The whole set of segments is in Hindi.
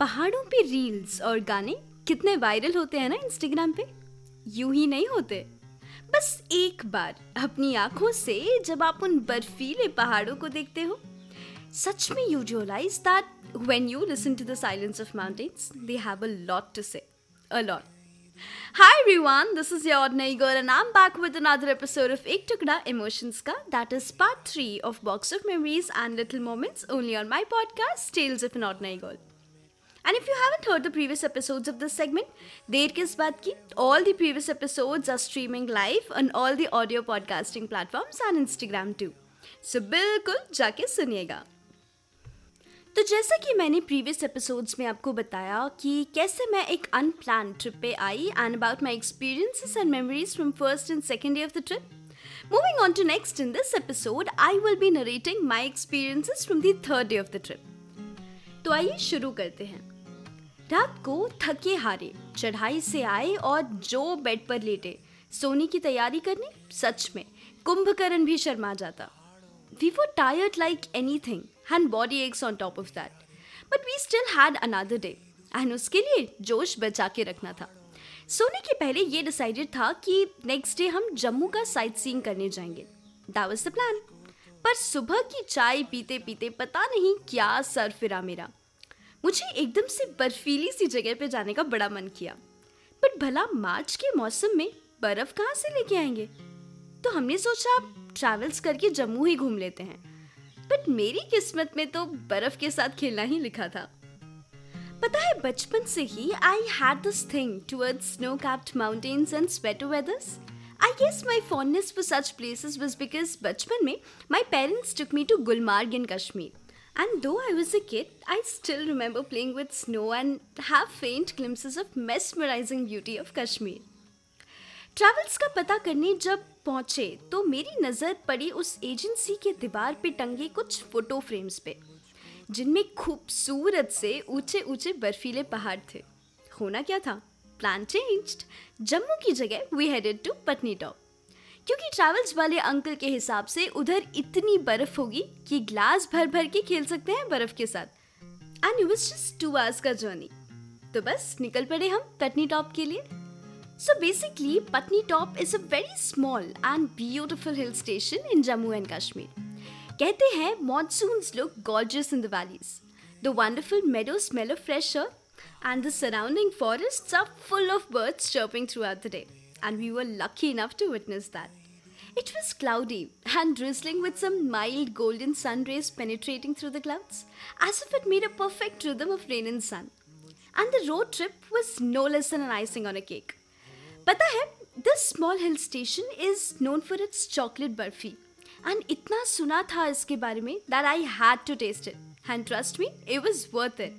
पहाड़ों पे रील्स और गाने कितने वायरल होते हैं ना इंस्टाग्राम पे यूँ ही नहीं होते बस एक बार अपनी आँखों से जब आप उन बर्फीले पहाड़ों को देखते हो सच में you realise that when you listen to the silence of mountains they have a lot to say a lot Hi everyone, this is your ordinary girl and I'm back with another episode of Ek Tukda Emotions Ka. That is part 3 of Box of Memories and Little Moments only on my podcast Tales of an Ordinary Girl. And if you haven't heard the previous episode of this segment there किस बात की all the previous episode are streaming live and all the audio podcasting platforms and Instagram too so बिल्कुल जाके सुनिएगा तो जैसा कि मैंने प्रीवियस एपिसोड्स में आपको बताया कि कैसे मैं एक अनप्लान ट्रिप पे I and about my experiences and memories from first and second day of the trip moving on to next in this episode I will be narrating my experiences from the day of the trip तो आइए शुरू करते हैं। रात को थके हारे, चढ़ाई से आए और जो बेड पर लेटे। सोने की तैयारी करने, सच में, कुंभकर्ण भी शर्मा जाता। We were tired like anything and body aches on top of that but we still had another day and उसके लिए जोश बचा के रखना था। सोने के पहले ये डिसाइडेड था कि नेक्स्ट डे हम जम्मू का साइट सीइंग करने जाएँगे। दैट वाज द प्लान पर सुबह की चाय पीते पीते पता नहीं क्या सर फिरा मेरा। मुझे एकदम से बर्फीली सी जगह पे जाने का बड़ा मन किया। बट भला मार्च के मौसम में बर्फ़ कहाँ से लेके आएँगे? तो हमने सोचा ट्रैवल्स करके जम्मू ही घूम लेते हैं। बट मेरी किस्मत में तो बर्फ़ के साथ खेलना ही लिखा था। पता है बचपन से ही I had this thing towards snow capped mountains and sweater weathers I guess my fondness for such places was because बचपन में my parents took me to Gulmarg in Kashmir And though I was a kid, I still remember playing with snow and have faint glimpses of mesmerizing beauty of Kashmir. Travels का पता करने जब पहुँचे तो मेरी नज़र पड़ी उस एजेंसी के दीवार पे टंगे कुछ फ़ोटो फ्रेम्स पे जिनमें खूबसूरत से ऊँचे ऊँचे बर्फीले पहाड़ थे होना क्या था प्लान चेंज्ड जम्मू की जगह we headed to Patnitop क्योंकि ट्रैवल्स वाले अंकल के हिसाब से उधर इतनी बर्फ़ होगी कि ग्लास भर भर के खेल सकते हैं बर्फ़ के साथ। And it just two hours का जर्नी तो बस, निकल पड़े हम पटनी टॉप के लिए। So basically Patnitop is a very small and beautiful hill station in Jammu and Kashmir कहते हैं monsoons look gorgeous in the valleys the wonderful meadow smell of fresh earth and the surrounding forests are full of birds chirping throughout the day. and we were lucky enough to witness that. It was cloudy and drizzling with some mild golden sun rays penetrating through the clouds, as if it made a perfect rhythm of rain and sun. And the road trip was no less than an icing on a cake. But hai, this small hill station is known for its chocolate burfi. And itna suna tha iske bare mein that I had to taste it. And trust me, it was worth it.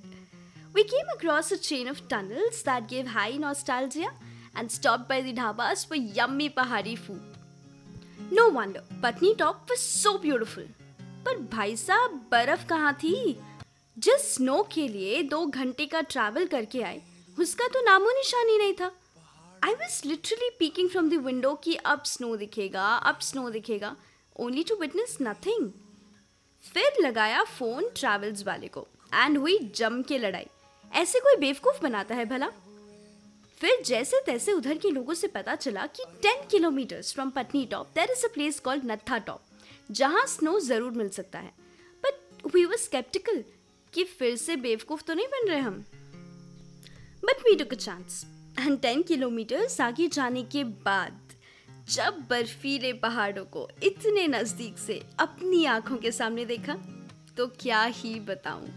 We came across a chain of tunnels that gave high nostalgia and stopped by the dhabas for yummy pahari food. No wonder Patnitop was so beautiful पर भाई साहब बर्फ़ कहाँ थी जिस स्नो के लिए दो घंटे का ट्रैवल करके आए उसका तो नामो निशान नहीं था I was literally peeking from the window कि अब स्नो दिखेगा अब स्नो दिखेगा ओनली टू विटनेस नथिंग फिर लगाया फ़ोन ट्रैवल्स वाले को एंड हुई जम के लड़ाई। ऐसे कोई बेवकूफ़ बनाता है भला? फिर जैसे तैसे उधर के लोगों से पता चला कि 10 kilometres from Patnitop there is a place called Nathatop जहाँ स्नो ज़रूर मिल सकता है। बट वी वर स्केप्टिकल कि फिर से बेवकूफ़ तो नहीं बन रहे हम। But we took a chance and ten kilometres आगे जाने के बाद, जब बर्फीले पहाड़ों को इतने नज़दीक से अपनी आँखों के सामने देखा तो क्या ही बताऊँ।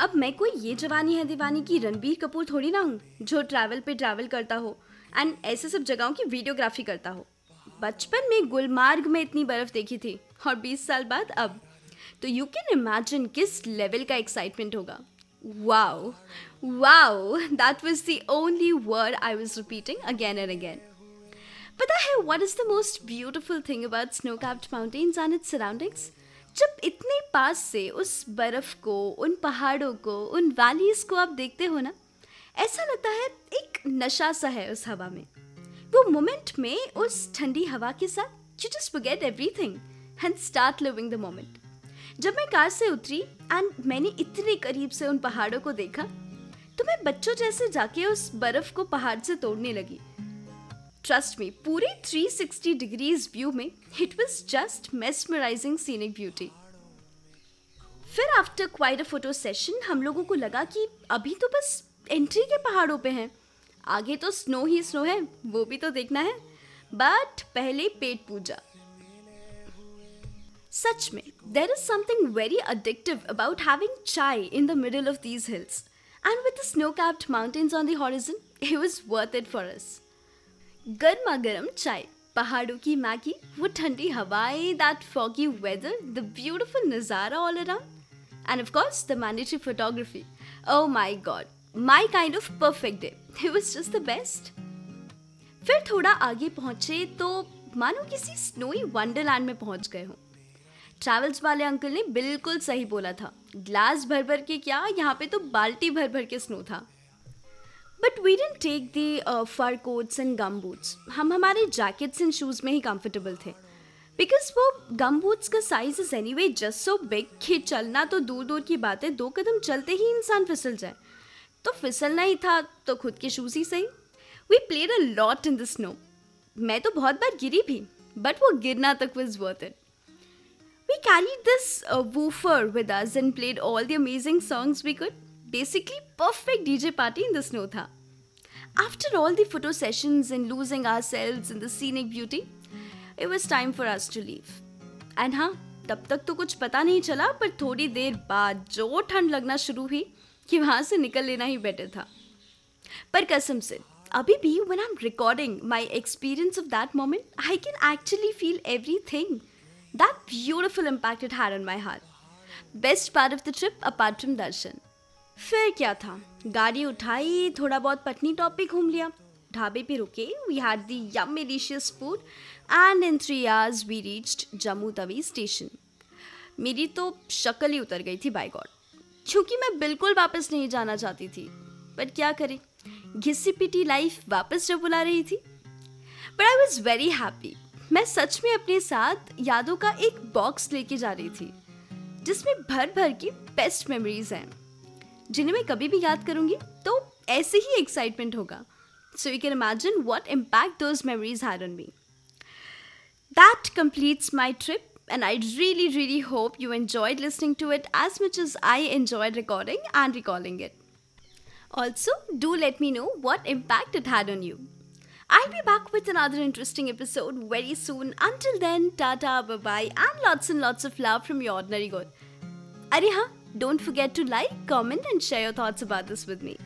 अब मैं कोई ये जवानी है दीवानी की रणबीर कपूर थोड़ी ना हूँ, जो ट्रैवल पे ट्रैवल करता हो एंड ऐसे सब जगहों की वीडियोग्राफी करता हो। बचपन में गुलमार्ग में इतनी बर्फ़ देखी थी, और 20 साल बाद अब। तो यू कैन इमेजिन किस लेवल का एक्साइटमेंट होगा। Wow wow that was the only word I was repeating again and again पता है what is the most beautiful thing about snow capped mountains and its surroundings जब इतने पास से उस बर्फ़ को, उन पहाड़ों को, उन वैलीज को आप देखते हो ना, ऐसा लगता है एक नशा सा है उस हवा में। वो मोमेंट में उस ठंडी हवा के साथ you just forget everything and start living the moment जब मैं कार से उतरी एंड मैंने इतने करीब से उन पहाड़ों को देखा तो मैं बच्चों जैसे जाके उस बर्फ़ को पहाड़ से तोड़ने लगी। ट्रस्ट मी पूरे 360 डिग्रीज व्यू में it was just mesmerising scenic beauty फिर after quite a photo session हम लोगों को लगा कि अभी तो बस एंट्री के पहाड़ों पे हैं। आगे तो स्नो ही स्नो है, वो भी तो देखना है। बट पहले पेट पूजा। सच में there is something very addictive about having chai in the middle of these hills and with the snow capped mountains on the horizon it was worth it for us गर्मा गर्म चाय पहाड़ों की मैगी वो ठंडी हवाएँ that foggy weather the beautiful नज़ारा all around and of course the mandatory photography. Oh my god, my kind of perfect day. It was just the best. फिर थोड़ा आगे पहुँचे तो मानो किसी स्नोई वंडरलैंड में पहुँच गए हो ट्रैवल्स वाले अंकल ने बिल्कुल सही बोला था ग्लास भर भर के क्या यहाँ पे तो बाल्टी भर भर के स्नो था but we didn't take the fur coats and gum boots हम हमारे जैकेट्स एंड शूज़ में ही कंफर्टेबल थे. बिकॉज़ वो गम बूट्स का size is anyway just so big कि चलना तो दूर दूर की बात है दो कदम चलते ही इंसान फिसल जाए। तो फिसलना ही था तो खुद के शूज़ ही सही। We played a lot in the snow मैं तो बहुत बार गिरी भी बट वो गिरना तक was worth it carried this uh, woofer with us and played all the amazing songs we could. basically perfect DJ party in the snow tha. After all the photo sessions and losing ourselves in the scenic beauty, it was time for us to leave. And ha, तब तक तो कुछ पता नहीं चला पर थोड़ी देर बाद जो ठंड लगना शुरू हुई कि वहाँ से निकल लेना ही बेटर था पर कसम से अभी भी when I am recording my experience of that moment I can actually feel everything that beautiful impact it had on my heart best part of the trip apart from दर्शन फिर क्या था? गाड़ी उठाई, थोड़ा बहुत पटनी टॉप घूम लिया। ढाबे पे रुके we had the yum delicious food and in three hours we reached Jammu Tawi station मेरी तो शक्ल ही उतर गई थी बाई गॉड क्योंकि मैं बिल्कुल वापस नहीं जाना चाहती थी। बट क्या करें? घिसी पिटी लाइफ वापस जब बुला रही थी। But I was very happy मैं सच में अपने साथ यादों का एक बॉक्स लेके जा रही थी, जिसमें भर भर की बेस्ट मेमोरीज हैं। जिन्हें मैं कभी भी याद करूँगी तो ऐसे ही एक्साइटमेंट होगा So you can imagine what impact those memories had on me. That completes my trip, and I really, really hope you enjoyed listening to it as much as I enjoyed recording and recalling it. Also, do let me know what impact it had on you. I'll be back with another interesting episode very soon. Until then, tata, bye bye, and lots and lots of love from your ordinary good. Ariha, don't forget to like, comment, and share your thoughts about this with me.